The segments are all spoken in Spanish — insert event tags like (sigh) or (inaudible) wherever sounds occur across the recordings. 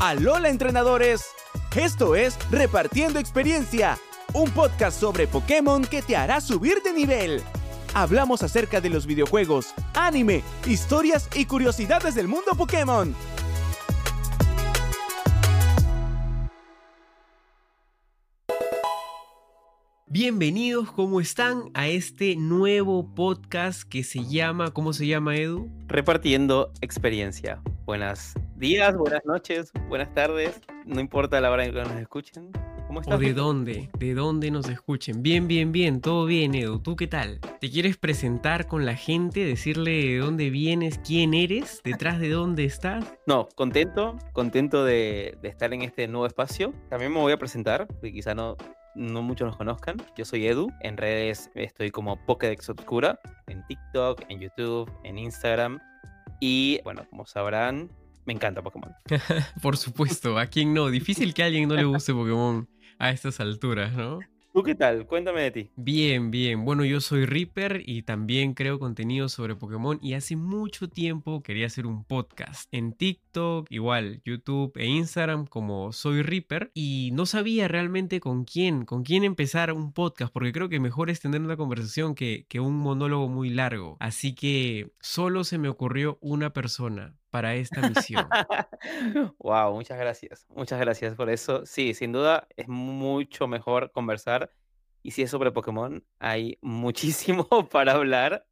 Alola entrenadores. Esto es Repartiendo Experiencia, un podcast sobre Pokémon que te hará subir de nivel. Hablamos acerca de los videojuegos, anime, historias y curiosidades del mundo Pokémon. Bienvenidos, ¿cómo están? A este nuevo podcast que se llama, ¿cómo se llama Edu? Repartiendo experiencia. Buenos días, buenas noches, buenas tardes, no importa la hora en que nos escuchen. ¿Cómo estás? ¿O de dónde? ¿De dónde nos escuchen? Bien, bien, bien, todo bien Edu. ¿Tú qué tal? ¿Te quieres presentar con la gente, decirle de dónde vienes, quién eres, detrás de dónde estás? No, contento, contento de, de estar en este nuevo espacio. También me voy a presentar, porque quizá no, no muchos nos conozcan. Yo soy Edu. En redes estoy como Pokédex Obscura. En TikTok, en YouTube, en Instagram. Y bueno, como sabrán, me encanta Pokémon. (laughs) Por supuesto, ¿a quién no? Difícil que a alguien no le guste Pokémon a estas alturas, ¿no? ¿Tú qué tal? Cuéntame de ti. Bien, bien. Bueno, yo soy Reaper y también creo contenido sobre Pokémon y hace mucho tiempo quería hacer un podcast en TikTok, igual YouTube e Instagram como soy Reaper y no sabía realmente con quién, con quién empezar un podcast porque creo que mejor es tener una conversación que, que un monólogo muy largo. Así que solo se me ocurrió una persona para esta misión. (laughs) wow, muchas gracias. Muchas gracias por eso. Sí, sin duda es mucho mejor conversar. Y si es sobre Pokémon, hay (laughs) muchísimo para hablar.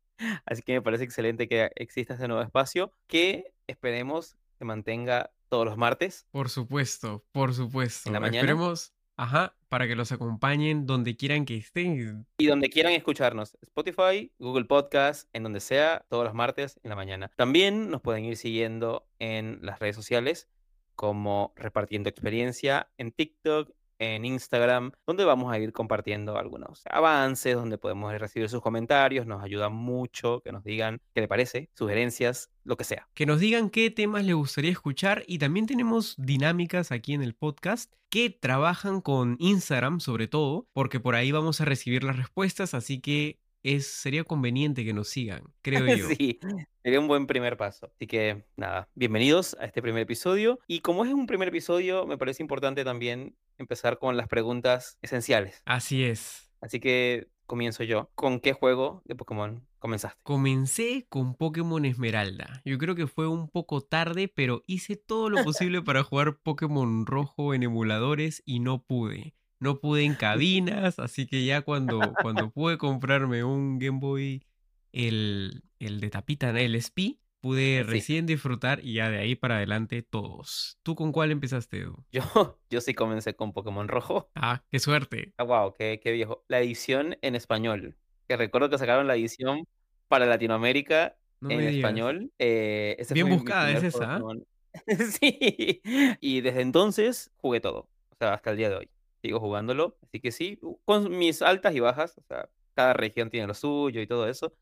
Así que me parece excelente que exista este nuevo espacio que esperemos se mantenga todos los martes. Por supuesto, por supuesto. En la mañana. Esperemos, ajá, para que los acompañen donde quieran que estén. Y donde quieran escucharnos, Spotify, Google Podcast, en donde sea, todos los martes en la mañana. También nos pueden ir siguiendo en las redes sociales como Repartiendo Experiencia en TikTok, en Instagram, donde vamos a ir compartiendo algunos avances, donde podemos recibir sus comentarios, nos ayuda mucho que nos digan qué le parece, sugerencias, lo que sea. Que nos digan qué temas les gustaría escuchar y también tenemos dinámicas aquí en el podcast que trabajan con Instagram sobre todo, porque por ahí vamos a recibir las respuestas, así que es, sería conveniente que nos sigan, creo (laughs) yo. sí, sería un buen primer paso. Así que nada, bienvenidos a este primer episodio. Y como es un primer episodio, me parece importante también empezar con las preguntas esenciales. Así es. Así que comienzo yo. ¿Con qué juego de Pokémon comenzaste? Comencé con Pokémon Esmeralda. Yo creo que fue un poco tarde, pero hice todo lo posible para jugar Pokémon Rojo en emuladores y no pude. No pude en (laughs) cabinas, así que ya cuando, cuando pude comprarme un Game Boy, el, el de tapita, el SP, pude Sí. recién disfrutar y ya de ahí para adelante todos. ¿Tú con cuál empezaste, Edu? Yo, yo sí comencé con Pokémon Rojo. Ah, qué suerte. Ah, wow, qué, qué viejo. La edición en español. Que recuerdo que sacaron la edición para Latinoamérica No en español. Eh, ese Bien fue buscada es esa, ¿ah? (laughs) Sí. Y desde entonces jugué todo. O sea, hasta el día de hoy. Sigo jugándolo. Así que sí, con mis altas y bajas. O sea, cada región tiene lo suyo y todo eso.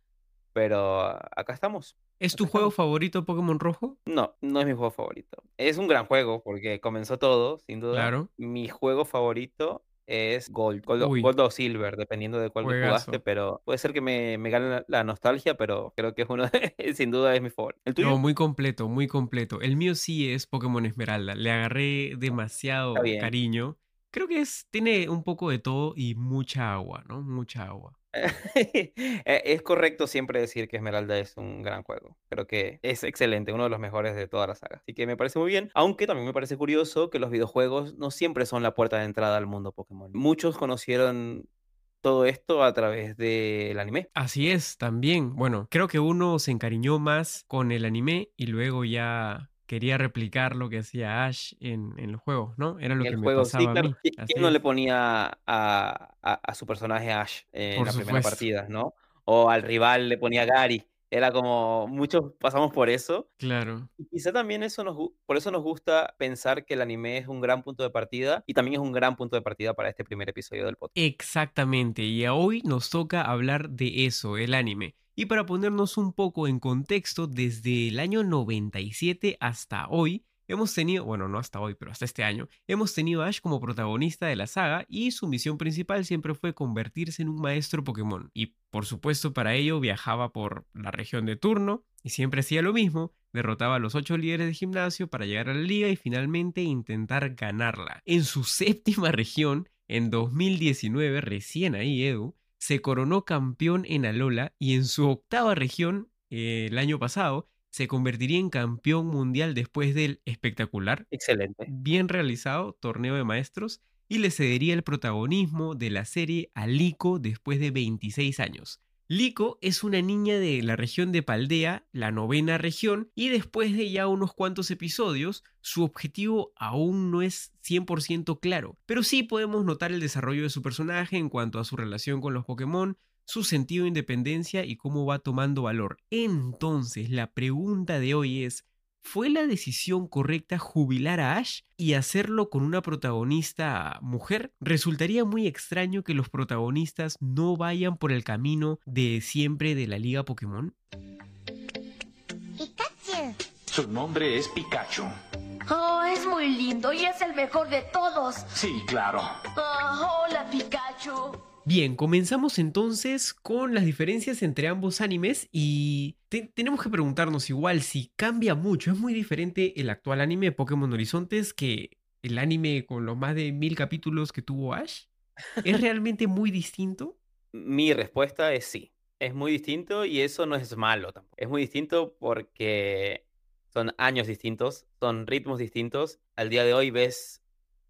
Pero ah, acá estamos. ¿Es tu Acá juego estamos. favorito Pokémon Rojo? No, no es mi juego favorito. Es un gran juego porque comenzó todo, sin duda. Claro. Mi juego favorito es Gold, Gold. Gold o Silver, dependiendo de cuál jugaste, pero puede ser que me, me gane la, la nostalgia, pero creo que es uno de, (laughs) sin duda es mi favorito. ¿El tuyo? No, muy completo, muy completo. El mío sí es Pokémon Esmeralda. Le agarré demasiado Está bien. cariño. Creo que es, tiene un poco de todo y mucha agua, ¿no? Mucha agua. (laughs) Eh, Es correcto siempre decir que Esmeralda es un gran juego. Creo que es excelente, uno de los mejores de toda la saga. Así que me parece muy bien, aunque también me parece curioso que los videojuegos no siempre son la puerta de entrada al mundo Pokémon. Muchos conocieron todo esto a través del anime. Así es, también. Bueno, creo que uno se encariñó más con el anime y luego ya quería replicar lo que hacía Ash en, en el juego, ¿no? Era lo que me sí, pasaba a mí. ¿Qui- Así ¿Quién no le ponía a, a- a su personaje Ash en Por la primera supuesto. partida, ¿no? O al rival le ponía Gary. Era como, muchos pasamos por eso. Claro. Y quizá también eso nos, por eso nos gusta pensar que el anime es un gran punto de partida y también es un gran punto de partida para este primer episodio del podcast. Exactamente, y hoy nos toca hablar de eso, el anime. Y para ponernos un poco en contexto, desde el año 97 hasta hoy, hemos tenido, bueno, no hasta hoy, pero hasta este año, hemos tenido a Ash como protagonista de la saga y su misión principal siempre fue convertirse en un maestro Pokémon. Y por supuesto para ello viajaba por la región de turno y siempre hacía lo mismo, derrotaba a los ocho líderes de gimnasio para llegar a la liga y finalmente intentar ganarla. En su (laughs) séptima región, en 2019, recién ahí Edu, se coronó campeón en Alola y en su octava región, eh, el año pasado, se convertiría en campeón mundial después del espectacular, Excelente. bien realizado torneo de maestros y le cedería el protagonismo de la serie a después de 26 años. Liko es una niña de la región de Paldea, la novena región, y después de ya unos cuantos episodios, su objetivo aún no es 100% claro, pero sí podemos notar el desarrollo de su personaje en cuanto a su relación con los Pokémon, su sentido de independencia y cómo va tomando valor. Entonces, la pregunta de hoy es, ¿fue la decisión correcta jubilar a Ash y hacerlo con una protagonista mujer? Resultaría muy extraño que los protagonistas no vayan por el camino de siempre de la Liga Pokémon. Pikachu. Su nombre es Pikachu. Oh, es muy lindo y es el mejor de todos. Sí, claro. Ah, hola, Pikachu. Bien, comenzamos entonces con las diferencias entre ambos animes y te- tenemos que preguntarnos igual si cambia mucho. Es muy diferente el actual anime de Pokémon Horizontes que el anime con los más de mil capítulos que tuvo Ash. ¿Es (laughs) realmente muy distinto? Mi respuesta es sí. Es muy distinto y eso no es malo tampoco. Es muy distinto porque son años distintos, son ritmos distintos. Al día de hoy ves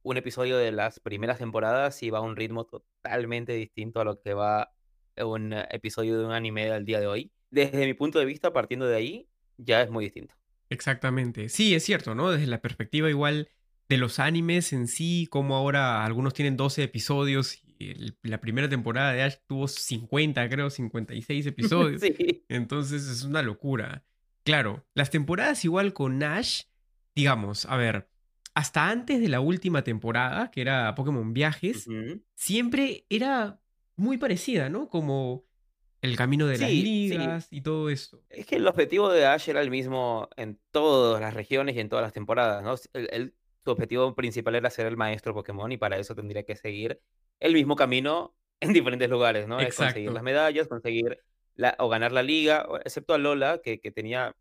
un episodio de las primeras temporadas y va a un ritmo totalmente distinto a lo que va un episodio de un anime al día de hoy. Desde mi punto de vista, partiendo de ahí, ya es muy distinto. Exactamente. Sí, es cierto, ¿no? Desde la perspectiva igual de los animes en sí, como ahora algunos tienen 12 episodios y el- la primera temporada de Ash tuvo 50, creo, 56 (laughs) episodios. Sí. Entonces es una locura. Claro, las temporadas igual con Ash, digamos, a ver, hasta antes de la última temporada, que era Pokémon Viajes, siempre era muy parecida, ¿no? Como el camino de las sí. ligas y todo esto. Es que el objetivo de Ash era el mismo en todas las regiones y en todas las temporadas, ¿no? El- el- su objetivo principal era ser el maestro Pokémon y para eso tendría que seguir el mismo camino (laughs) en diferentes lugares, ¿no? Es conseguir las medallas, conseguir la, o ganar la liga, excepto a Lola, que, que tenía,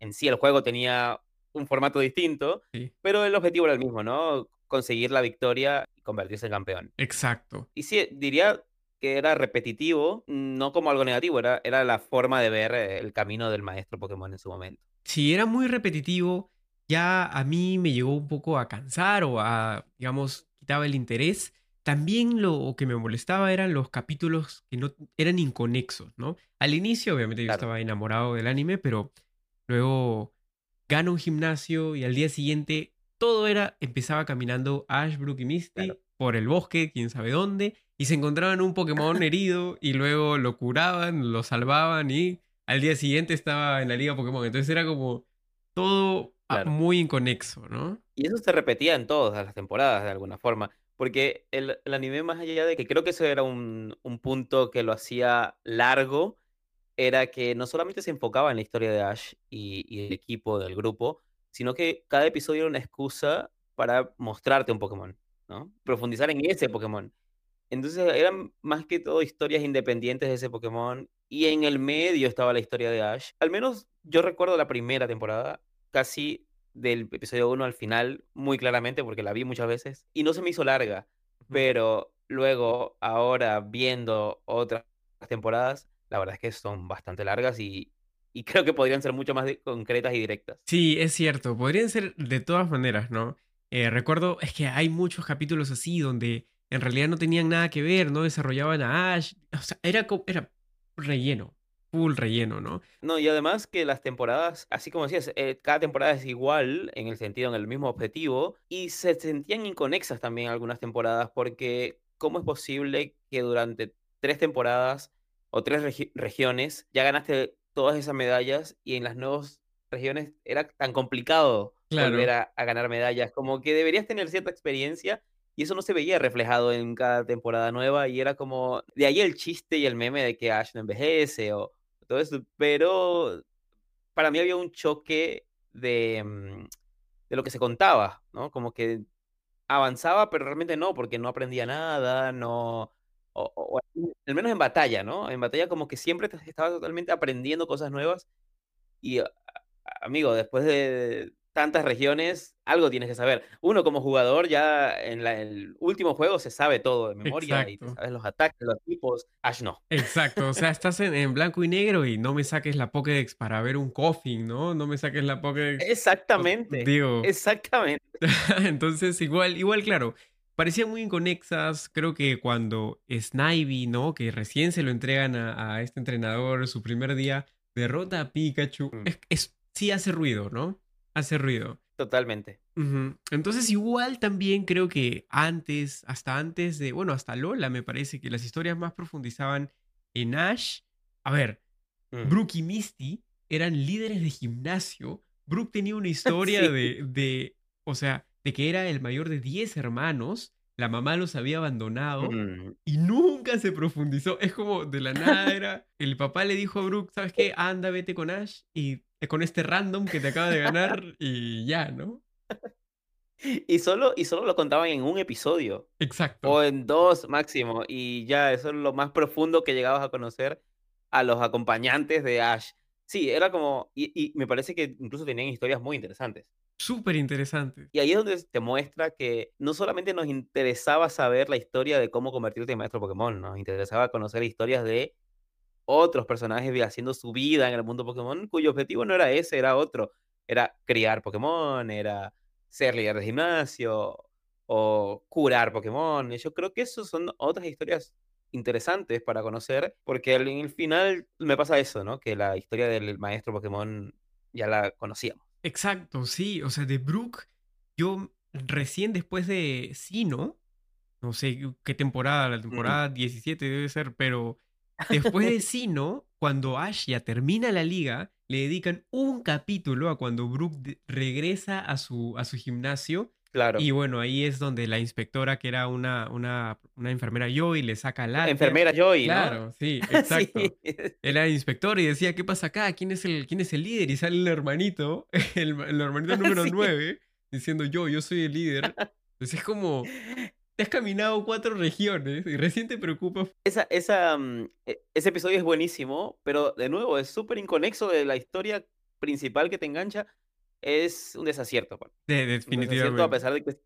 en sí el juego tenía un formato distinto, Sí, pero el objetivo era el mismo, ¿no? Conseguir la victoria y convertirse en campeón. exacto. Y sí, diría que era repetitivo, no como algo negativo, era, era la forma de ver eh, el camino del maestro Pokémon en su momento. Si era muy repetitivo, ya a mí me llegó un poco a cansar o a, digamos, quitaba el interés. También lo que me molestaba eran los capítulos que no eran inconexos, ¿no? Al inicio, obviamente, yo Claro. estaba enamorado del anime, pero luego gana un gimnasio y al día siguiente todo era, empezaba caminando Ash, Brook y Misty Claro. por el bosque, quién sabe dónde, y se encontraban un Pokémon herido y luego lo curaban, lo salvaban y al día siguiente estaba en la liga Pokémon. Entonces era como todo ah, Claro. muy inconexo, ¿no? Y eso se repetía en todas las temporadas de alguna forma, porque el, el anime más allá de que creo que eso era un, un punto que lo hacía largo, era que no solamente se enfocaba en la historia de Ash y, y el equipo del grupo, sino que cada episodio era una excusa para mostrarte un Pokémon, ¿no? Profundizar en ese Pokémon. Entonces eran más que todo historias independientes de ese Pokémon y en el medio estaba la historia de Ash. Al menos yo recuerdo la primera temporada, casi del episodio 1 al final, muy claramente porque la vi muchas veces y no se me hizo larga, pero luego ahora viendo otras temporadas, la verdad es que son bastante largas y, y creo que podrían ser mucho más concretas y directas. Sí, es cierto. Podrían ser de todas maneras, ¿no? Eh, recuerdo, es que hay muchos capítulos así donde en realidad no tenían nada que ver, no desarrollaban a Ash. O sea, era, era relleno, full relleno, ¿no? No, y además que las temporadas, así como decías, eh, cada temporada es igual en el sentido, en el mismo objetivo, y se sentían inconexas también algunas temporadas, porque ¿cómo es posible que durante tres temporadas o tres regi- regiones ya ganaste todas esas medallas y en las nuevas regiones era tan complicado Claro. volver a, a ganar medallas? Como que deberías tener cierta experiencia. Y eso no se veía reflejado en cada temporada nueva y era como, de ahí el chiste y el meme de que Ash no envejece o, todo eso, pero para mí había un choque de, mm, de lo que se contaba, ¿no? Como que avanzaba, pero realmente no, porque no aprendía nada, no, o, o al menos en batalla, ¿no? En batalla como que siempre estaba totalmente aprendiendo cosas nuevas y, amigo, después de tantas regiones, algo tienes que saber. Uno como jugador ya en la- el último juego se sabe todo de memoria y te sabes los ataques, los tipos. Ash no. Exacto, o sea, estás en, en blanco y negro y no me saques la Pokédex para ver un coffin, ¿no? No me saques la Pokédex. Exactamente. Digo, Exactamente. (laughs) entonces igual, igual, claro, parecían muy inconexas. Creo que cuando Snivy, ¿no? Que recién se lo entregan a, a este entrenador su primer día, derrota a Pikachu, Mm. es, es- sí hace ruido, ¿no? Hace ruido. Totalmente. Entonces igual también creo que antes, hasta antes de, bueno, hasta Lola me parece que las historias más profundizaban en Ash. A ver, Mm. Brooke y Misty eran líderes de gimnasio. Brooke tenía una (laughs) historia Sí. de, de, o sea, de que era el mayor de 10 hermanos, la mamá los había abandonado Mm. y nunca se profundizó. Es como de la nada era, el papá le dijo a Brooke, ¿sabes qué? Anda, vete con Ash y con este random que te acaba de ganar (laughs) y ya, ¿no? Y solo, y solo lo contaban en un episodio. Exacto. O en dos máximo. Y ya, eso es lo más profundo que llegabas a conocer a los acompañantes de Ash. Sí, era como. Y, y me parece que incluso tenían historias muy interesantes. Súper interesante. Y ahí es donde te muestra que no solamente nos interesaba saber la historia de cómo convertirte en maestro Pokémon, nos interesaba conocer historias de otros personajes haciendo su vida en el mundo Pokémon, cuyo objetivo no era ese, era otro. Era criar Pokémon, era ser líder de gimnasio o curar Pokémon. Y yo creo que esas son otras historias interesantes para conocer, porque en el final me pasa eso, ¿no? Que la historia del maestro Pokémon ya la conocíamos. Exacto, sí. O sea, de Brooke, yo recién después de Sino, no sé qué temporada, la temporada 17 debe ser, pero después de (laughs) Sino, cuando Ash ya termina la liga, le dedican un capítulo a cuando Brooke regresa a su, a su gimnasio. Claro. Y bueno, ahí es donde la inspectora, que era una, una, una enfermera Joy, le saca la Enfermera Joy, ¿no? Claro, sí, (laughs) exacto. Sí. Era inspector y decía, ¿qué pasa acá? ¿Quién es el, quién es el líder? Y sale el hermanito, (laughs) el, el hermanito número Sí. 9, diciendo yo, yo soy el líder. Entonces es como, te has caminado cuatro regiones y recién te preocupas. Esa, esa, mm, e- ese episodio es buenísimo, pero de nuevo es súper inconexo de la historia principal que te engancha. Es un desacierto, Juan. De- Un desacierto a definitivamente. pesar de que es,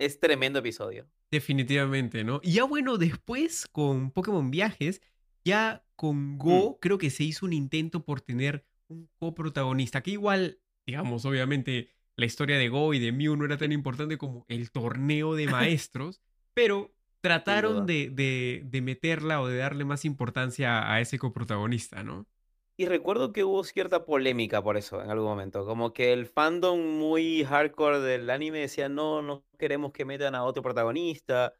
es tremendo episodio. Definitivamente, ¿no? Y ya bueno, después con Pokémon Viajes, ya con Go, creo que se hizo un intento por tener un coprotagonista, que igual, digamos, obviamente la historia de Go y de Mew no era tan importante como el torneo de (laughs) maestros, pero trataron de, de- de meterla o de darle más importancia a ese coprotagonista, ¿no? Y recuerdo que hubo cierta polémica por eso en algún momento. Como que el fandom muy hardcore del anime decía, no, no queremos que metan a otro protagonista.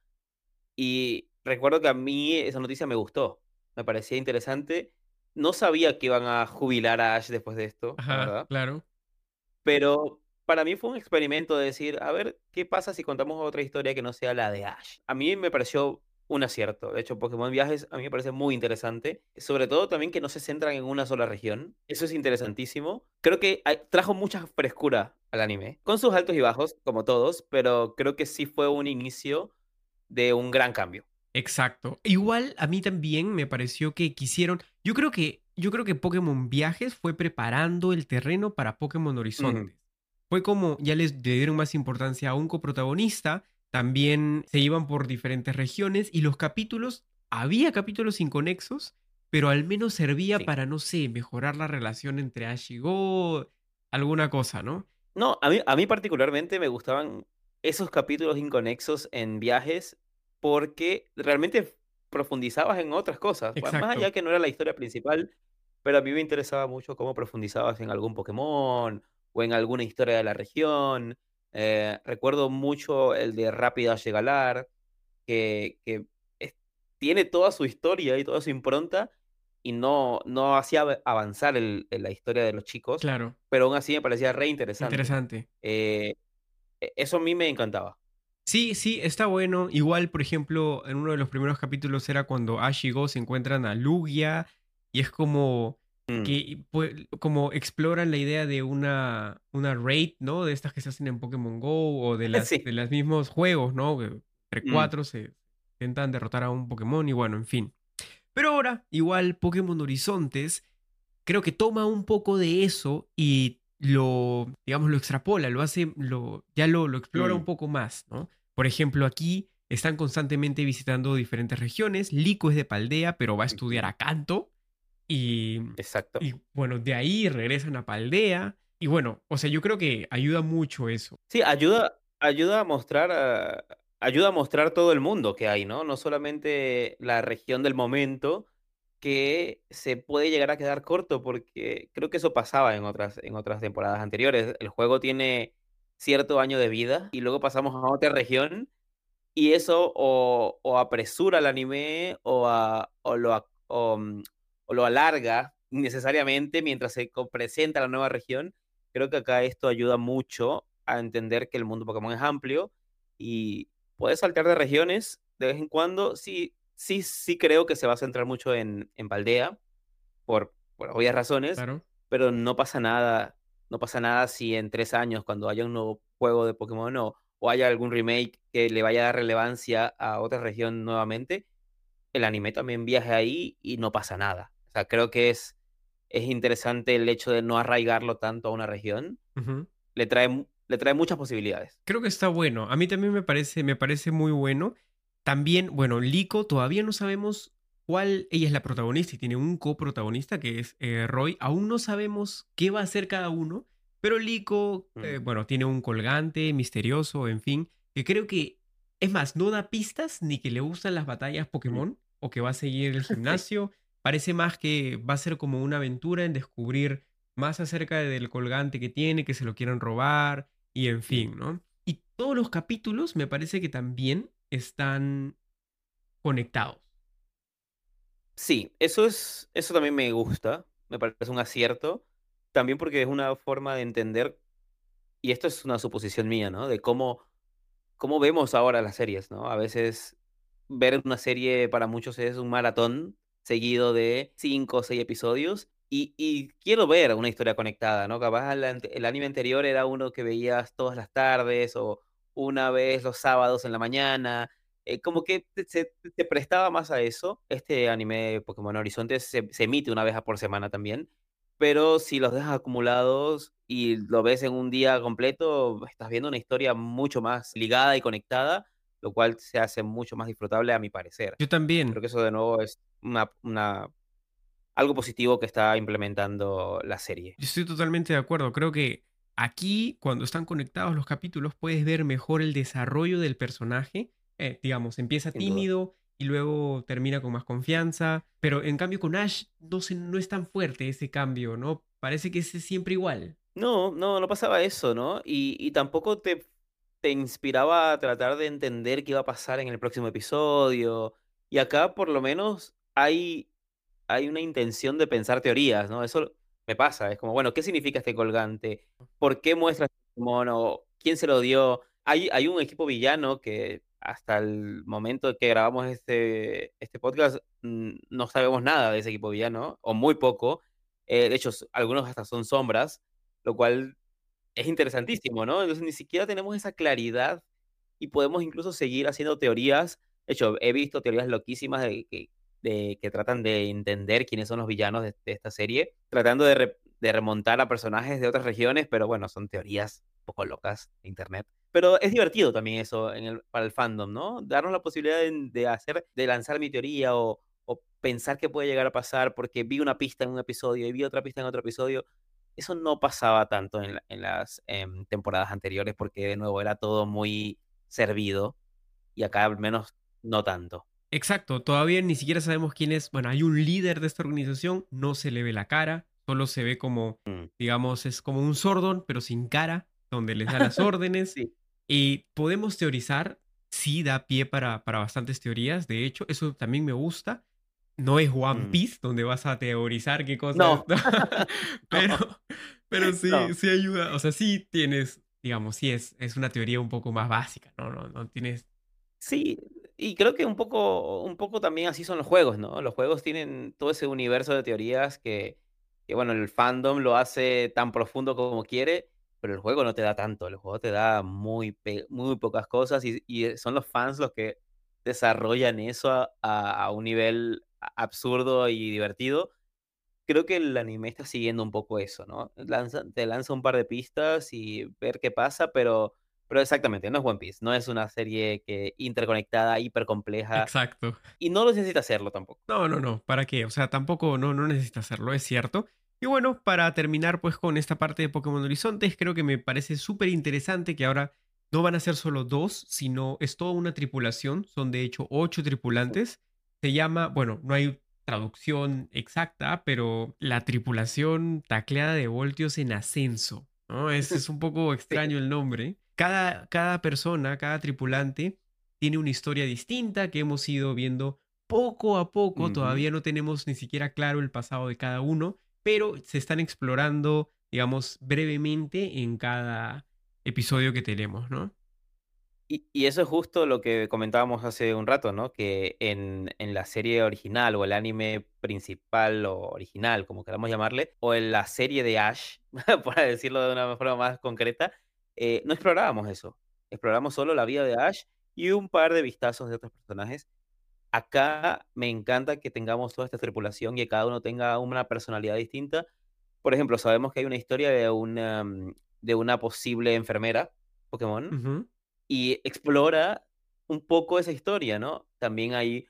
Y recuerdo que a mí esa noticia me gustó. Me parecía interesante. No sabía que iban a jubilar a Ash después de esto, Ajá, verdad. claro. Pero para mí fue un experimento de decir, a ver, ¿qué pasa si contamos otra historia que no sea la de Ash? A mí me pareció un acierto. De hecho, Pokémon Viajes a mí me parece muy interesante. Sobre todo también que no se centran en una sola región. Eso es interesantísimo. Creo que hay- trajo mucha frescura al anime. Con sus altos y bajos, como todos, pero creo que sí fue un inicio de un gran cambio. Exacto. Igual a mí también me pareció que quisieron. Yo creo que, yo creo que Pokémon Viajes fue preparando el terreno para Pokémon Horizontes. Fue como ya les le dieron más importancia a un coprotagonista. También se iban por diferentes regiones y los capítulos, había capítulos inconexos, pero al menos servía Sí. para, no sé, mejorar la relación entre Ash y Go, alguna cosa, ¿no? No, a mí, a mí particularmente me gustaban esos capítulos inconexos en viajes porque realmente profundizabas en otras cosas. Más allá que no era la historia principal, pero a mí me interesaba mucho cómo profundizabas en algún Pokémon o en alguna historia de la región. Eh, recuerdo mucho el de Rápida Galar, que, que es- tiene toda su historia y toda su impronta y no, no hacía av- avanzar el- el- la historia de los chicos, Claro, pero aún así me parecía re interesante. interesante. Eh, eso a mí me encantaba. Sí, sí, está bueno. Igual, por ejemplo, en uno de los primeros capítulos era cuando Ash y Go se encuentran a Lugia y es como Mm, que pues, como exploran la idea de una, una raid, ¿no? De estas que se hacen en Pokémon Go o de (laughs) las, Sí. de los mismos juegos, ¿no? Que Entre Mm. cuatro se intentan derrotar a un Pokémon y bueno, en fin. Pero ahora, igual Pokémon Horizontes, creo que toma un poco de eso y lo, digamos, lo extrapola, lo hace, lo, ya lo, lo explora Mm. un poco más, ¿no? Por ejemplo, aquí están constantemente visitando diferentes regiones. Lico es de Paldea, pero va a estudiar a Kanto. Y, Exacto. y bueno, de ahí regresan a Paldea. Y bueno, o sea, yo creo que ayuda mucho eso. Sí, ayuda, ayuda a mostrar a- ayuda a mostrar todo el mundo que hay, ¿no? No solamente la región del momento, que se puede llegar a quedar corto, porque creo que eso pasaba en otras, en otras temporadas anteriores. El juego tiene cierto año de vida y luego pasamos a otra región y eso o, o apresura el anime o, a- o lo, o, mm, o lo alarga necesariamente mientras se presenta la nueva región. Creo que acá esto ayuda mucho a entender que el mundo Pokémon es amplio y puedes saltar de regiones de vez en cuando. Sí, sí, sí creo que se va a centrar mucho en, en Paldea, por, por obvias razones, Claro. pero no pasa nada. No pasa nada si en tres años, cuando haya un nuevo juego de Pokémon o, o haya algún remake que le vaya a dar relevancia a otra región nuevamente, el anime también viaje ahí y no pasa nada. Sea, creo que es, es interesante el hecho de no arraigarlo tanto a una región. Le trae, le trae muchas posibilidades. Creo que está bueno. A mí también me parece, me parece muy bueno. También, bueno, Lico, todavía no sabemos cuál. Ella es la protagonista y tiene un coprotagonista que es eh, Roy. Aún no sabemos qué va a hacer cada uno. Pero Lico, eh, Mm. bueno, tiene un colgante misterioso, en fin. Que creo que. Es más, no da pistas ni que le gustan las batallas Pokémon o que va a seguir el (laughs) gimnasio. Parece más que va a ser como una aventura en descubrir más acerca del colgante que tiene, que se lo quieran robar y en fin, ¿no? Y todos los capítulos me parece que también están conectados. Sí, eso es, eso también me gusta, me parece un acierto, también porque es una forma de entender, y esto es una suposición mía, ¿no? De cómo, cómo vemos ahora las series, ¿no? A veces ver una serie para muchos es un maratón seguido de cinco o seis episodios, y, y quiero ver una historia conectada, ¿no? Capaz el, anime anterior era uno que veías todas las tardes o una vez los sábados en la mañana, eh, como que te, prestaba más a eso. Este anime Pokémon Horizonte se, se emite una vez por semana también, pero si los dejas acumulados y lo ves en un día completo, estás viendo una historia mucho más ligada y conectada, lo cual se hace mucho más disfrutable a mi parecer. Yo también. Creo que eso de nuevo es una, una- algo positivo que está implementando la serie. Yo estoy totalmente de acuerdo. Creo que aquí, cuando están conectados los capítulos, puedes ver mejor el desarrollo del personaje. Eh, digamos, empieza Sin duda. tímido y luego termina con más confianza. Pero en cambio con Ash no, se- no es tan fuerte ese cambio, ¿no? Parece que es siempre igual. No, no, no pasaba eso, ¿no? Y, y tampoco te, te inspiraba a tratar de entender qué iba a pasar en el próximo episodio. Y acá por lo menos hay, hay una intención de pensar teorías, ¿no? Eso me pasa, es como, bueno, ¿qué significa este colgante? ¿Por qué muestra este mono? ¿Quién se lo dio? Hay, hay un equipo villano que hasta el momento que grabamos este, este podcast mm, no sabemos nada de ese equipo villano, o muy poco. Eh, de hecho, algunos hasta son sombras, lo cual es interesantísimo, ¿no? Entonces ni siquiera tenemos esa claridad y podemos incluso seguir haciendo teorías. De hecho, he visto teorías loquísimas de que, de, que tratan de entender quiénes son los villanos de, de esta serie, tratando de, re- de remontar a personajes de otras regiones, pero bueno, son teorías un poco locas de internet. Pero es divertido también eso en el- para el fandom, ¿no? Darnos la posibilidad de, de hacer, de lanzar mi teoría o, o pensar qué puede llegar a pasar porque vi una pista en un episodio y vi otra pista en otro episodio. Eso no pasaba tanto en, la- en las em, temporadas anteriores porque de nuevo era todo muy servido y acá al menos no tanto. Exacto, todavía ni siquiera sabemos quién es. Bueno, hay un líder de esta organización, no se le ve la cara, solo se ve como, Mm. digamos, es como un sordón, pero sin cara, donde les da las (laughs) órdenes. Sí. Y podemos teorizar, sí da pie para, para bastantes teorías, de hecho, eso también me gusta. No es One Mm. Piece, donde vas a teorizar qué cosas. (laughs) No. pero, pero sí, No. sí ayuda. O sea, sí tienes, digamos, sí es, es una teoría un poco más básica, ¿no? No, no tienes. Sí, y creo que un poco, un poco también así son los juegos, ¿no? Los juegos tienen todo ese universo de teorías que, que bueno, el fandom lo hace tan profundo como quiere, pero el juego no te da tanto, el juego te da muy, muy pocas cosas y, y son los fans los que desarrollan eso a, a- a un nivel absurdo y divertido. Creo que el anime está siguiendo un poco eso, ¿no? Lanza- te lanza un par de pistas y ver qué pasa, pero, pero exactamente, no es One Piece, no es una serie que interconectada, hiper compleja Exacto. y no lo necesita hacerlo tampoco. No, no, no, ¿para qué? O sea, tampoco no, no necesita hacerlo, es cierto. Y bueno, para terminar pues con esta parte de Pokémon Horizontes, creo que me parece súper interesante que ahora no van a ser solo dos, sino es toda una tripulación, son de hecho ocho tripulantes. Se llama, bueno, no hay traducción exacta, pero la tripulación tacleada de voltios en ascenso, ¿no? Es, es un poco extraño el nombre. Cada, cada persona, cada tripulante tiene una historia distinta que hemos ido viendo poco a poco, todavía no tenemos ni siquiera claro el pasado de cada uno, pero se están explorando, digamos, brevemente en cada episodio que tenemos, ¿no? Y, eso es justo lo que comentábamos hace un rato, ¿no? Que en, en la serie original o el anime principal o original, como queramos llamarle, o en la serie de Ash, (laughs) para decirlo de una forma más concreta, eh, no explorábamos eso. Exploramos solo la vida de Ash y un par de vistazos de otros personajes. Acá me encanta que tengamos toda esta tripulación y que cada uno tenga una personalidad distinta. Por ejemplo, sabemos que hay una historia de una, mm, de una posible enfermera Pokémon Ujú. Y explora un poco esa historia, ¿no? También hay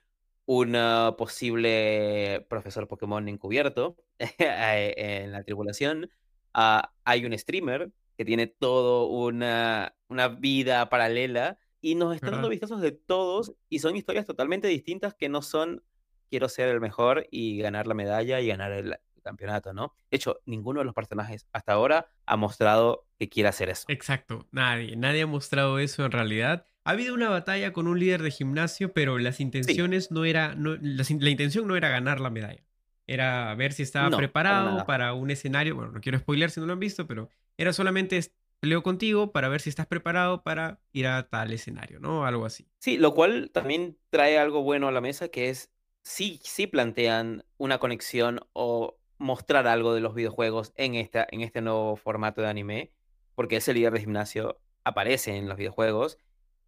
un posible profesor Pokémon encubierto (laughs) eh, en la tripulación. Ah, hay un streamer que tiene todo una, una vida paralela y nos están dando vistazos de todos y son historias totalmente distintas que no son quiero ser el mejor y ganar la medalla y ganar el campeonato, ¿no? De hecho, ninguno de los personajes hasta ahora ha mostrado que quiere hacer eso. Exacto, nadie, nadie ha mostrado eso en realidad. Ha habido una batalla con un líder de gimnasio, pero las intenciones no era, no, la intención no era ganar la medalla. Era ver si estaba No, para preparado nada. para un escenario. Bueno, no quiero spoiler si no lo han visto, pero era solamente peleo contigo para ver si estás preparado para ir a tal escenario, ¿no? Algo así. Sí, lo cual también trae algo bueno a la mesa, que es, sí, sí plantean una conexión o mostrar algo de los videojuegos en, esta, en este nuevo formato de anime, porque ese líder de gimnasio aparece en los videojuegos,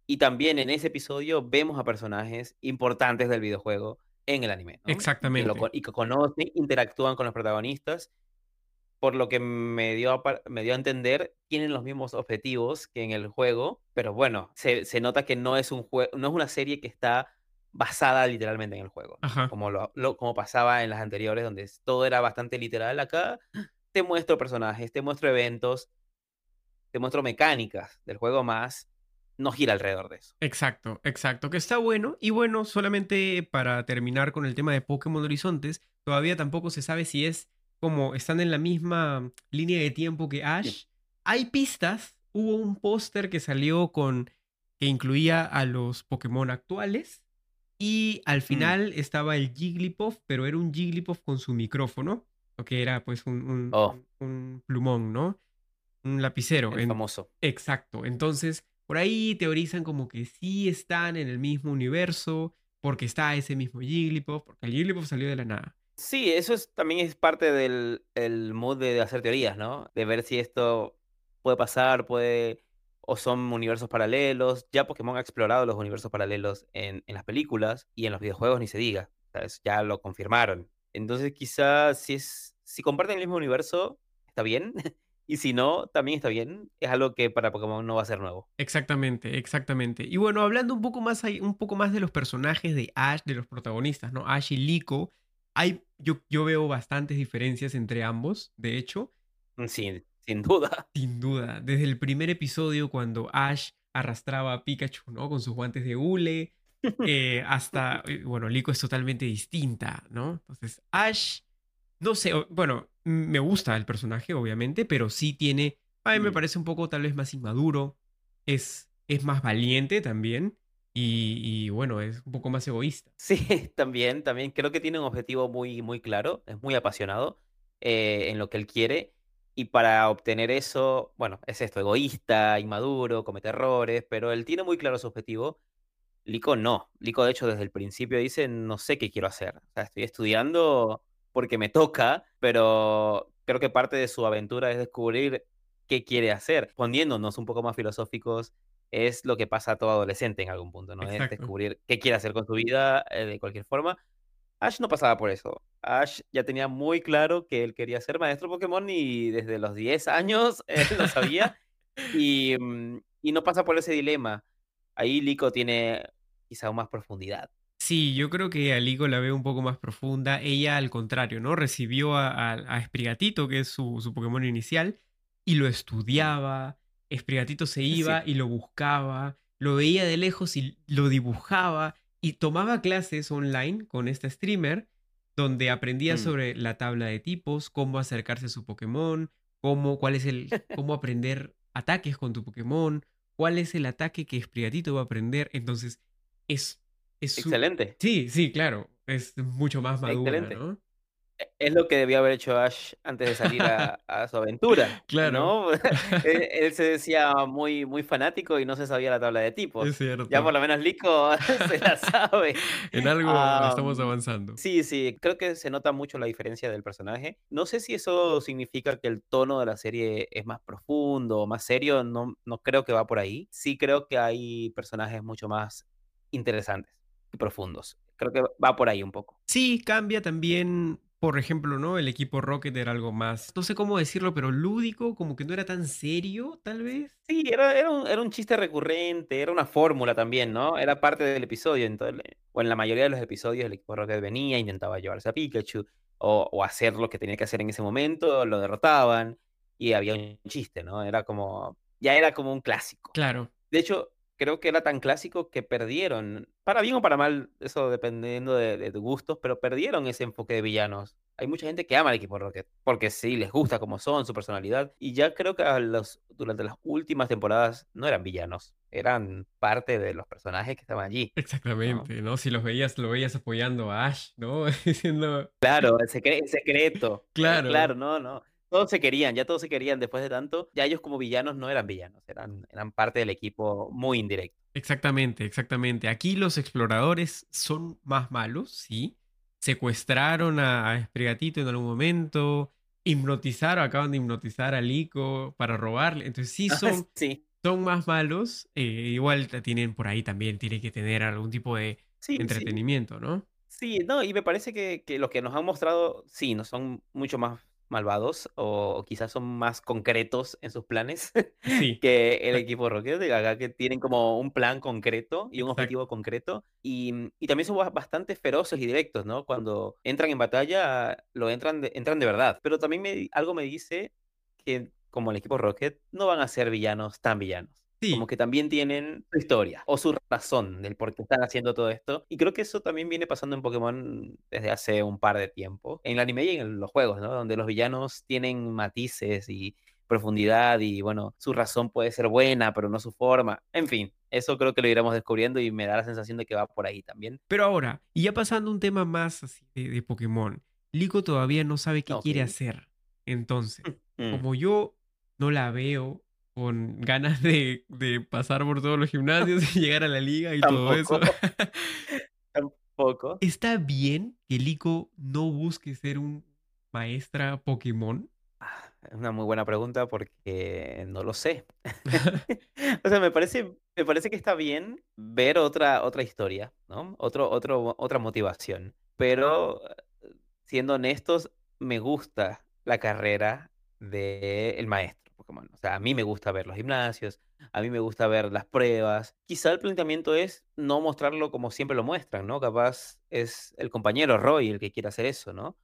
y también en ese episodio vemos a personajes importantes del videojuego en el anime, ¿no? Y que, lo Exactamente. co- y que conocen, interactúan con los protagonistas, por lo que me dio, a me dio a entender, tienen los mismos objetivos que en el juego, pero bueno, se, se nota que no es un no es una serie que está basada literalmente en el juego, como, lo, lo- como pasaba en las anteriores, donde todo era bastante literal. Acá te muestro personajes, te muestro eventos, te muestro mecánicas del juego más, no gira alrededor de eso. Exacto, exacto, que está bueno. Y bueno, solamente para terminar con el tema de Pokémon Horizontes, todavía tampoco se sabe si es como están en la misma línea de tiempo que Ash. Hay pistas, hubo un póster que salió con que incluía a los Pokémon actuales y Mm. al final estaba el Jigglypuff, pero era un Jigglypuff con su micrófono, o que era pues un, un- Oh. un- un plumón, ¿no? Un lapicero. El En- famoso. Exacto. Entonces, por ahí teorizan como que sí están en el mismo universo, porque está ese mismo Jigglypuff, porque el Jigglypuff salió de la nada. Sí, eso es, también es parte del el mood de hacer teorías, ¿no? De ver si esto puede pasar, puede, o son universos paralelos. Ya Pokémon ha explorado los universos paralelos en, en las películas y en los videojuegos ni se diga. ¿sabes? Ya lo confirmaron. Entonces, quizás si es, si comparten el mismo universo, está bien. (laughs) Y si no, también está bien. Es algo que para Pokémon no va a ser nuevo. Exactamente, exactamente. Y bueno, hablando un poco más, un poco más de los personajes de Ash, de los protagonistas, ¿no? Ash y Liko, hay, yo, yo veo bastantes diferencias entre ambos, de hecho. Mm, Sin, duda. (laughs) Sin duda, desde el primer episodio cuando Ash arrastraba a Pikachu, ¿no? Con sus guantes de hule, eh, hasta, (laughs) eh, bueno, Liko es totalmente distinta, ¿no? Entonces, Ash, no sé, bueno, me gusta el personaje, obviamente, pero sí tiene, a mí me parece un poco tal vez más inmaduro, es, es más valiente también, y, y, bueno, es un poco más egoísta. Sí, (laughs) también, también creo que tiene un objetivo muy, muy claro, es muy apasionado eh, en lo que él quiere y para obtener eso, bueno, es esto, egoísta, inmaduro, comete errores, pero él tiene muy claro su objetivo. Lico no, Lico de hecho desde el principio dice, no sé qué quiero hacer, o sea, estoy estudiando porque me toca, pero creo que parte de su aventura es descubrir qué quiere hacer. Poniéndonos un poco más filosóficos, es lo que pasa a todo adolescente en algún punto, ¿no? Es Exacto. descubrir qué quiere hacer con su vida eh, de cualquier forma. Ash no pasaba por eso. Ash ya tenía muy claro que él quería ser maestro Pokémon y desde los 10 años él lo sabía y, mm, y no pasa por ese dilema. Ahí Lico tiene quizá más profundidad. Sí, yo creo que a Lico la veo un poco más profunda. Ella, al contrario, ¿no? Recibió a, a, a Sprigatito, que es su, su Pokémon inicial, y lo estudiaba. Sprigatito se iba Sí. y lo buscaba, lo veía de lejos y lo dibujaba, y tomaba clases online con esta streamer, donde aprendía Mm. sobre la tabla de tipos, cómo acercarse a su Pokémon, cómo, cuál es el, (laughs) cómo aprender ataques con tu Pokémon, cuál es el ataque que Sprigatito va a aprender. Entonces, es, es su- Excelente. Sí, sí, claro. Es mucho más madura, Excelente. ¿no? E- Es lo que debió haber hecho Ash antes de salir a, (laughs) a su aventura, Claro. ¿no? él, (laughs) él se decía muy, muy fanático y no se sabía la tabla de tipos. Es cierto. Ya por lo menos Lico (laughs) se la sabe. En algo estamos Am, avanzando. Sí, sí, creo que se nota mucho la diferencia del personaje. No sé si eso significa que el tono de la serie es más profundo o más serio, no, no creo que va por ahí. Sí creo que hay personajes mucho más interesantes y profundos. Creo que va por ahí un poco. Sí, cambia también, por ejemplo, ¿no? El equipo Rocket era algo más, no sé cómo decirlo, pero lúdico, como que no era tan serio, tal vez. Sí, era, era, un, era un chiste recurrente, era una fórmula también, ¿no? Era parte del episodio. Entonces, o en la mayoría de los episodios el equipo Rocket venía, intentaba llevarse a Pikachu o, o hacer lo que tenía que hacer en ese momento, lo derrotaban y había un chiste, ¿no? Era como, ya era como un clásico. Claro. De hecho, creo que era tan clásico que perdieron, para bien o para mal, eso dependiendo de, de tus gustos, pero perdieron ese enfoque de villanos. Hay mucha gente que ama al equipo Rocket, porque sí, les gusta cómo son, su personalidad, y ya creo que a los, durante las últimas temporadas no eran villanos, eran parte de los personajes que estaban allí. Exactamente, ¿no? Si los veías, lo veías apoyando a Ash, ¿no? (laughs) Diciendo, Claro, el, secre- el secreto. eh, Claro. claro, no, no. Todos se querían, ya todos se querían después de tanto. Ya ellos como villanos no eran villanos, eran, eran parte del equipo muy indirecto. Exactamente, exactamente. Aquí los exploradores son más malos, sí. Secuestraron a, a Sprigatito en algún momento, hipnotizaron, acaban de hipnotizar a Lico para robarle. Entonces sí (laughs) son, sí, son más malos. eh, igual tienen por ahí también, tiene que tener algún tipo de sí, sí. entretenimiento, ¿no? Sí, no, y me parece que, que lo que nos han mostrado, sí, no son mucho más malvados o, quizás son más concretos en sus planes (laughs) Sí, que el equipo Rocket, de acá que tienen como un plan concreto y un Exacto. objetivo concreto y, y también son ba- bastante feroces y directos, ¿no? Cuando entran en batalla, lo entran de, entran de verdad, pero también me, algo me dice que como el equipo Rocket no van a ser villanos tan villanos. Sí, Como que también tienen su historia o su razón del por qué están haciendo todo esto. Y creo que eso también viene pasando en Pokémon desde hace un par de tiempo. En el anime y en los juegos, ¿no? Donde los villanos tienen matices y profundidad y bueno, su razón puede ser buena, pero no su forma. En fin, eso creo que lo iremos descubriendo y me da la sensación de que va por ahí también. Pero ahora, y ya pasando a un tema más así de, de Pokémon, Lico todavía no sabe qué quiere Ok. hacer. Entonces, Mm. como yo no la veo con ganas de, de pasar por todos los gimnasios y llegar a la liga y todo eso, (laughs) Tampoco. ¿está bien que Lico no busque ser un maestra Pokémon? Ah, Es una muy buena pregunta porque no lo sé. (laughs) (laughs) O sea, me parece, me parece que está bien ver otra, otra historia, ¿no? Otro, otro, otra motivación. Pero, eh, siendo honestos, me gusta la carrera del maestro Pokémon. O sea, a mí me gusta ver los gimnasios, a mí me gusta ver las pruebas. Quizá el planteamiento es no mostrarlo como siempre lo muestran, ¿no? Capaz es el compañero Roy el que quiere hacer eso, ¿no?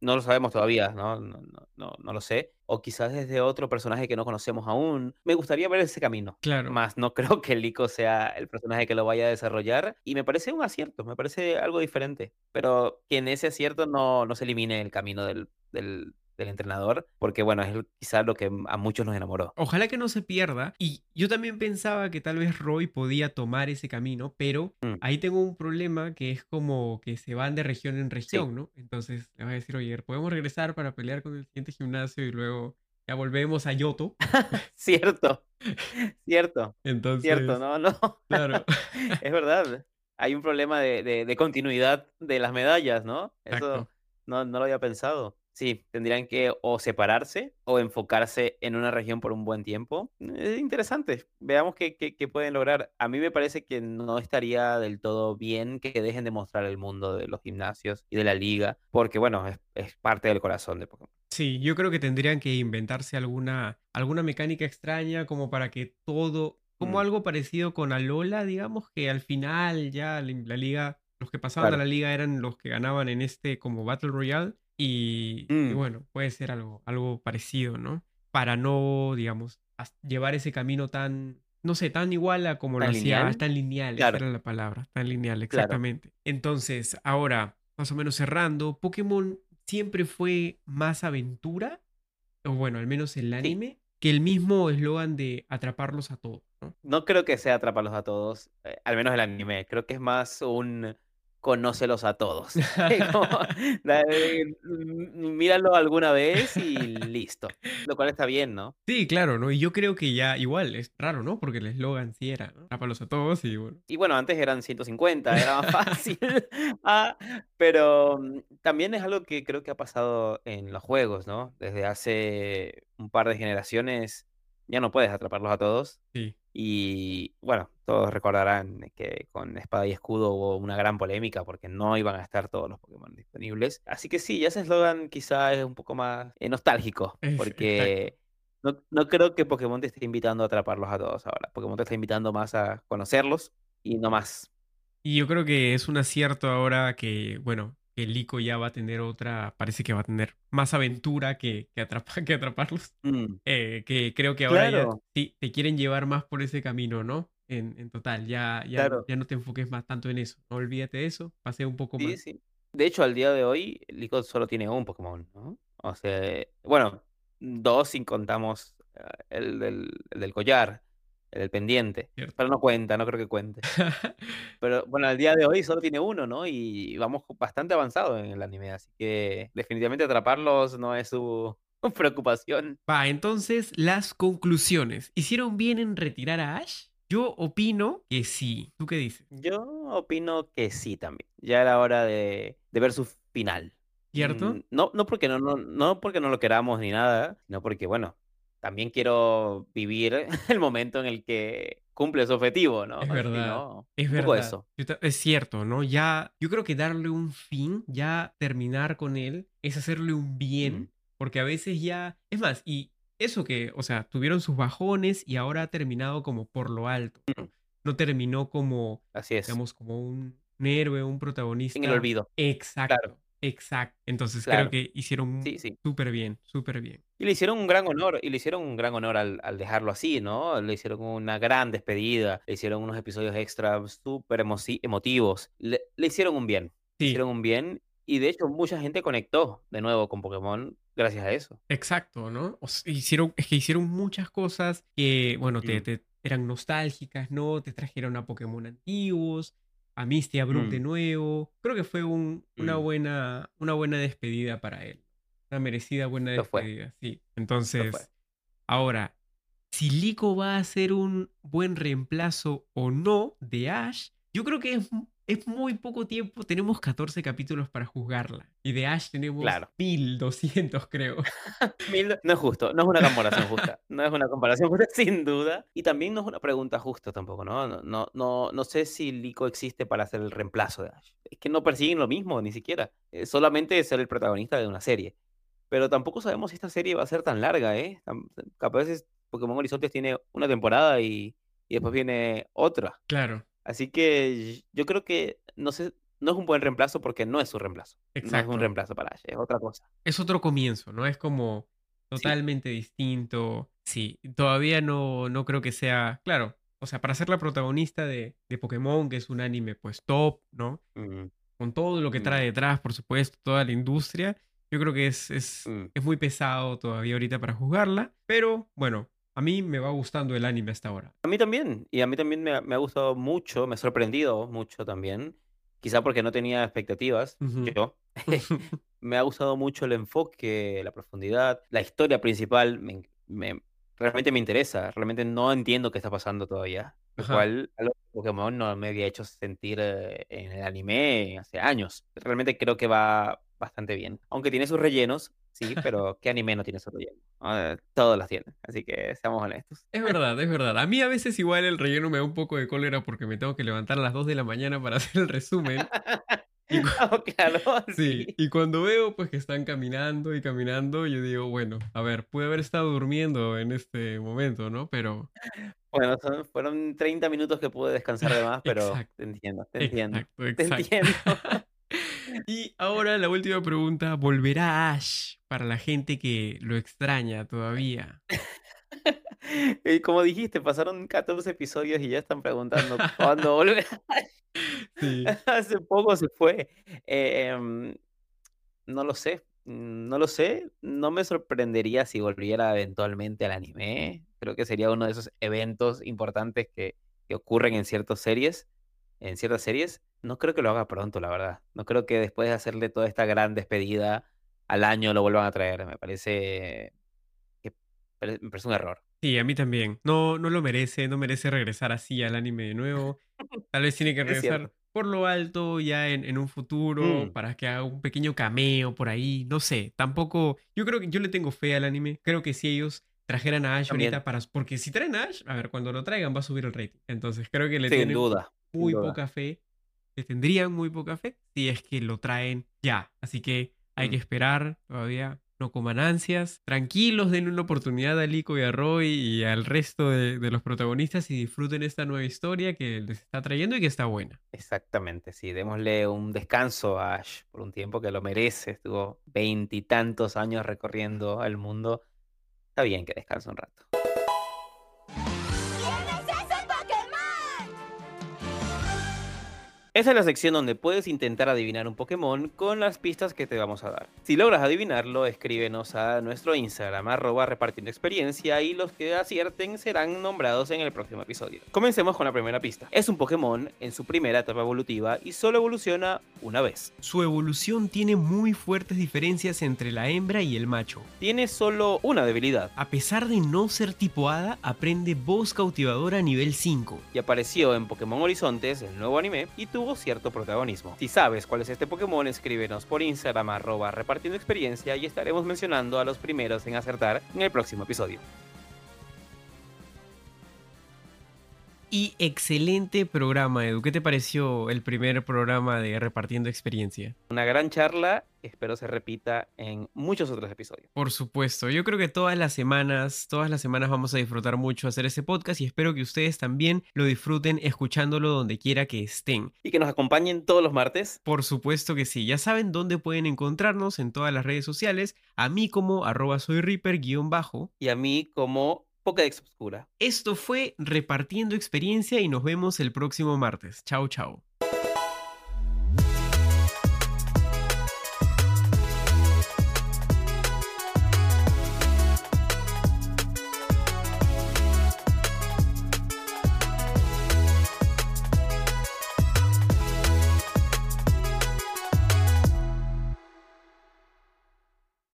No lo sabemos todavía, ¿no? No, no, no, no lo sé. O quizás desde otro personaje que no conocemos aún. Me gustaría ver ese camino. Claro. Más no (laughs) creo que Lico sea el personaje que lo vaya a desarrollar. Y me parece un acierto, me parece algo diferente. Pero que en ese acierto no, no se elimine el camino del, del, del entrenador. Porque bueno, es quizás lo que a muchos nos enamoró. Ojalá que no se pierda. Y yo también pensaba que tal vez Roy podía tomar ese camino, pero Mm. ahí tengo un problema que es como que se van de región en región, ¿no? Entonces le vas a decir, oye, podemos regresar para pelear con el siguiente gimnasio y luego ya volvemos a Yoto. (laughs) (laughs) Cierto, cierto, Entonces, cierto, no, no. claro. (laughs) Es verdad. Hay un problema de, de- de continuidad de las medallas, ¿no? Eso. No, no lo había pensado. Sí, tendrían que o separarse o enfocarse en una región por un buen tiempo. Es interesante. Veamos qué, qué- qué pueden lograr. A mí me parece que no estaría del todo bien que dejen de mostrar el mundo de los gimnasios y de la liga, porque bueno, es, es parte del corazón de Pokémon. Sí, yo creo que tendrían que inventarse alguna, alguna mecánica extraña como para que todo, como Mm. algo parecido con Alola, digamos, que al final ya la la liga, los que pasaban a la liga eran los que ganaban en este como Battle Royale y, y Mm. bueno, puede ser algo, algo parecido, ¿no? Para no, digamos, llevar ese camino tan, no sé, tan igual a como lo ¿Tan hacía, lineal? tan lineal, esa era la palabra, tan lineal, Claro. exactamente. Entonces, ahora, más o menos cerrando, Pokémon siempre fue más aventura, o bueno, al menos el anime, que el mismo eslogan de atraparlos a todos, ¿no? No creo que sea atraparlos a todos, eh, al menos el anime. Creo que es más un conócelos a todos. (laughs) (laughs) Como, mm, míralo alguna vez y listo. Lo cual está bien, ¿no? Sí, claro, ¿no? Y yo creo que ya igual, es raro, ¿no? Porque el eslogan sí era, ¿no? A todos y bueno. Y bueno, antes eran 150, era más (laughs) fácil. Ah, pero mm, también es algo que creo que ha pasado en los juegos, ¿no? Desde hace un par de generaciones ya no puedes atraparlos a todos. Sí. Y bueno, todos recordarán que con Espada y Escudo hubo una gran polémica porque no iban a estar todos los Pokémon disponibles. Así que sí, ya ese eslogan quizá es un poco más eh, nostálgico, (laughs) porque no, no creo que Pokémon te esté invitando a atraparlos a todos ahora. Pokémon te está invitando más a conocerlos y no más. Y yo creo que es un acierto ahora que, bueno, que Lico ya va a tener otra, parece que va a tener más aventura que, que, atrapa- (laughs) que atraparlos. Mm, Eh, que creo que ahora ya Claro. te quieren llevar más por ese camino, ¿no? En, en total, ya, ya, Claro. ya no te enfoques más tanto en eso. No olvídate de eso, pasé un poco Sí, más. sí. De hecho, al día de hoy, Licos solo tiene un Pokémon, ¿no? O sea, bueno, dos si contamos eh, el del, el del collar, el pendiente. Cierto. Pero no cuenta, no creo que cuente. (laughs) Pero bueno, al día de hoy solo tiene uno, ¿no? Y vamos bastante avanzado en el anime, así que definitivamente atraparlos no es (laughs) su preocupación. Va, entonces las conclusiones. ¿Hicieron bien en retirar a Ash? Yo opino que sí. ¿Tú qué dices? Yo opino que sí también. Ya era hora de, de ver su final. ¿Cierto? Mm, No, no porque no, no, no porque no lo queramos ni nada, sino porque, bueno, también quiero vivir (laughs) el momento en el que cumple su objetivo, ¿no? Es Si verdad, no, Es verdad. eso. Es cierto, ¿no? Ya, yo creo que darle un fin, ya terminar con él, es hacerle un bien, Mm. porque a veces ya, es más, y eso que, o sea, tuvieron sus bajones y ahora ha terminado como por lo alto. ¿no? Mm. No terminó como, Así es. digamos, como un, un héroe, un protagonista. En el olvido. Exacto, exacto. Entonces Claro. creo que hicieron Sí, sí. súper bien, súper bien. Y le hicieron un gran honor, y le hicieron un gran honor al, al dejarlo así, ¿no? Le hicieron una gran despedida, le hicieron unos episodios extra súper emoci- emotivos. Le, le hicieron un bien, le Sí, hicieron un bien, y de hecho mucha gente conectó de nuevo con Pokémon gracias a eso. Exacto, ¿no? O sea, hicieron, es que hicieron muchas cosas que, bueno, te, te- eran nostálgicas, ¿no? Te trajeron a Pokémon antiguos, a Misty a Brook de Mm. nuevo. Creo que fue un- una, Mm. buena, una buena despedida para él. Una merecida buena Lo fue. despedida, sí. Entonces, ahora, si Lico va a ser un buen reemplazo o no de Ash, yo creo que es, es muy poco tiempo. Tenemos 14 capítulos para juzgarla. Y de Ash tenemos Claro. 1200, creo. (laughs) No es justo, no es una comparación justa. No es una comparación justa, (laughs) sin duda. Y también no es una pregunta justa tampoco, ¿no? No, no, no, no sé si Lico existe para ser el reemplazo de Ash. Es que no persiguen lo mismo, ni siquiera. Eh, solamente ser el protagonista de una serie. Pero tampoco sabemos si esta serie va a ser tan larga, ¿eh? Capaz es Pokémon Horizontes tiene una temporada y, y después viene otra. Claro. Así que yo creo que no sé, no es un buen reemplazo porque no es su reemplazo. No es Exacto. un reemplazo para Ash, es otra cosa. es otro comienzo, ¿no? Es como totalmente distinto. Sí, todavía no, no creo que sea, claro, o sea, para ser la protagonista de, de Pokémon, que es un anime pues top, ¿no? Mm, Con todo lo que trae detrás, por supuesto, toda la industria, yo creo que es, es, mm. es muy pesado todavía ahorita para juzgarla, pero bueno, a mí me va gustando el anime hasta ahora. A mí también, y a mí también me ha, me ha gustado mucho, me ha sorprendido mucho también, quizá porque no tenía expectativas, yo. (laughs) me ha gustado mucho el enfoque, la profundidad, la historia principal, me, me- realmente me interesa, realmente no entiendo qué está pasando todavía, lo Ajá. cual algo que Pokémon no me había hecho sentir eh, en el anime hace años. Realmente creo que va, bastante bien. Aunque tiene sus rellenos, sí, pero ¿qué anime no tiene su relleno? Ah, todos los tienen, así que seamos honestos. Es verdad, es verdad. A mí a veces igual el relleno me da un poco de cólera porque me tengo que levantar a las 2 de la mañana para (laughs) hacer el resumen. Y cu- (laughs) Oh, claro, (laughs) Sí, sí. y cuando veo pues que están caminando y caminando, yo digo, bueno, a ver, pude haber estado durmiendo en este momento, ¿no? Pero Bueno, son- fueron 30 minutos que pude descansar de más, pero Exacto, te entiendo, te entiendo. exacto, Te exacto. entiendo. Y ahora la última pregunta, ¿volverá Ash para la gente que lo extraña todavía? (laughs) Y como dijiste, pasaron 14 episodios y ya están preguntando cuándo (laughs) volverá. Sí, (laughs) Hace poco se fue. Eh, em, no lo sé, no lo sé. No me sorprendería si volviera eventualmente al anime. Creo que sería uno de esos eventos importantes que, que ocurren en ciertas series. En ciertas series. No creo que lo haga pronto, la verdad. No creo que después de hacerle toda esta gran despedida al año lo vuelvan a traer. Me parece que me parece un error. sí, a mí también. No, no lo merece, no merece regresar así al anime de nuevo. (laughs) Tal vez tiene que Es regresar por lo alto ya en, en un futuro Mm. para que haga un pequeño cameo por ahí. No sé, tampoco. Yo creo que yo le tengo fe al anime. Creo que si ellos trajeran a Ash También. ahorita para. Porque si traen a Ash, a ver, cuando lo traigan va a subir el rating. Entonces creo que le Sin tienen duda. sin muy duda. poca fe. Le tendrían muy poca fe si es que lo traen ya. Así que hay que Mm. esperar todavía. No coman ansias. Tranquilos, denle una oportunidad a Lico y a Roy y al resto de, de los protagonistas y disfruten esta nueva historia que les está trayendo y que está buena. Exactamente, sí, démosle un descanso a Ash por un tiempo que lo merece. Estuvo veintitantos años recorriendo el mundo. Está bien que descanse un rato. Esa es la sección donde puedes intentar adivinar un Pokémon con las pistas que te vamos a dar. Si logras adivinarlo, escríbenos a nuestro Instagram, arroba repartiendo experiencia, y los que acierten serán nombrados en el próximo episodio. Comencemos con la primera pista. Es un Pokémon en su primera etapa evolutiva y solo evoluciona una vez. Su evolución tiene muy fuertes diferencias entre la hembra y el macho. Tiene solo una debilidad A pesar de no ser tipo hada, aprende voz cautivadora nivel 5. y apareció en Pokémon Horizontes, el nuevo anime, y tuvo cierto protagonismo. Si sabes cuál es este Pokémon, escríbenos por Instagram arroba repartiendo experiencia y estaremos mencionando a los primeros en acertar en el próximo episodio. Y excelente programa, Edu. ¿Qué te pareció el primer programa de Repartiendo Experiencia? Una gran charla, espero se repita en muchos otros episodios. Por supuesto, yo creo que todas las semanas, todas las semanas vamos a disfrutar mucho hacer ese podcast y espero que ustedes también lo disfruten escuchándolo donde quiera que estén. Y que nos acompañen todos los martes. Por supuesto que sí, ya saben dónde pueden encontrarnos en todas las redes sociales, a mí como arroba soy Reaper guion bajo. Y a mí como Pokédex Obscura. Esto fue Repartiendo Experiencia y nos vemos el próximo martes. Chao, chao.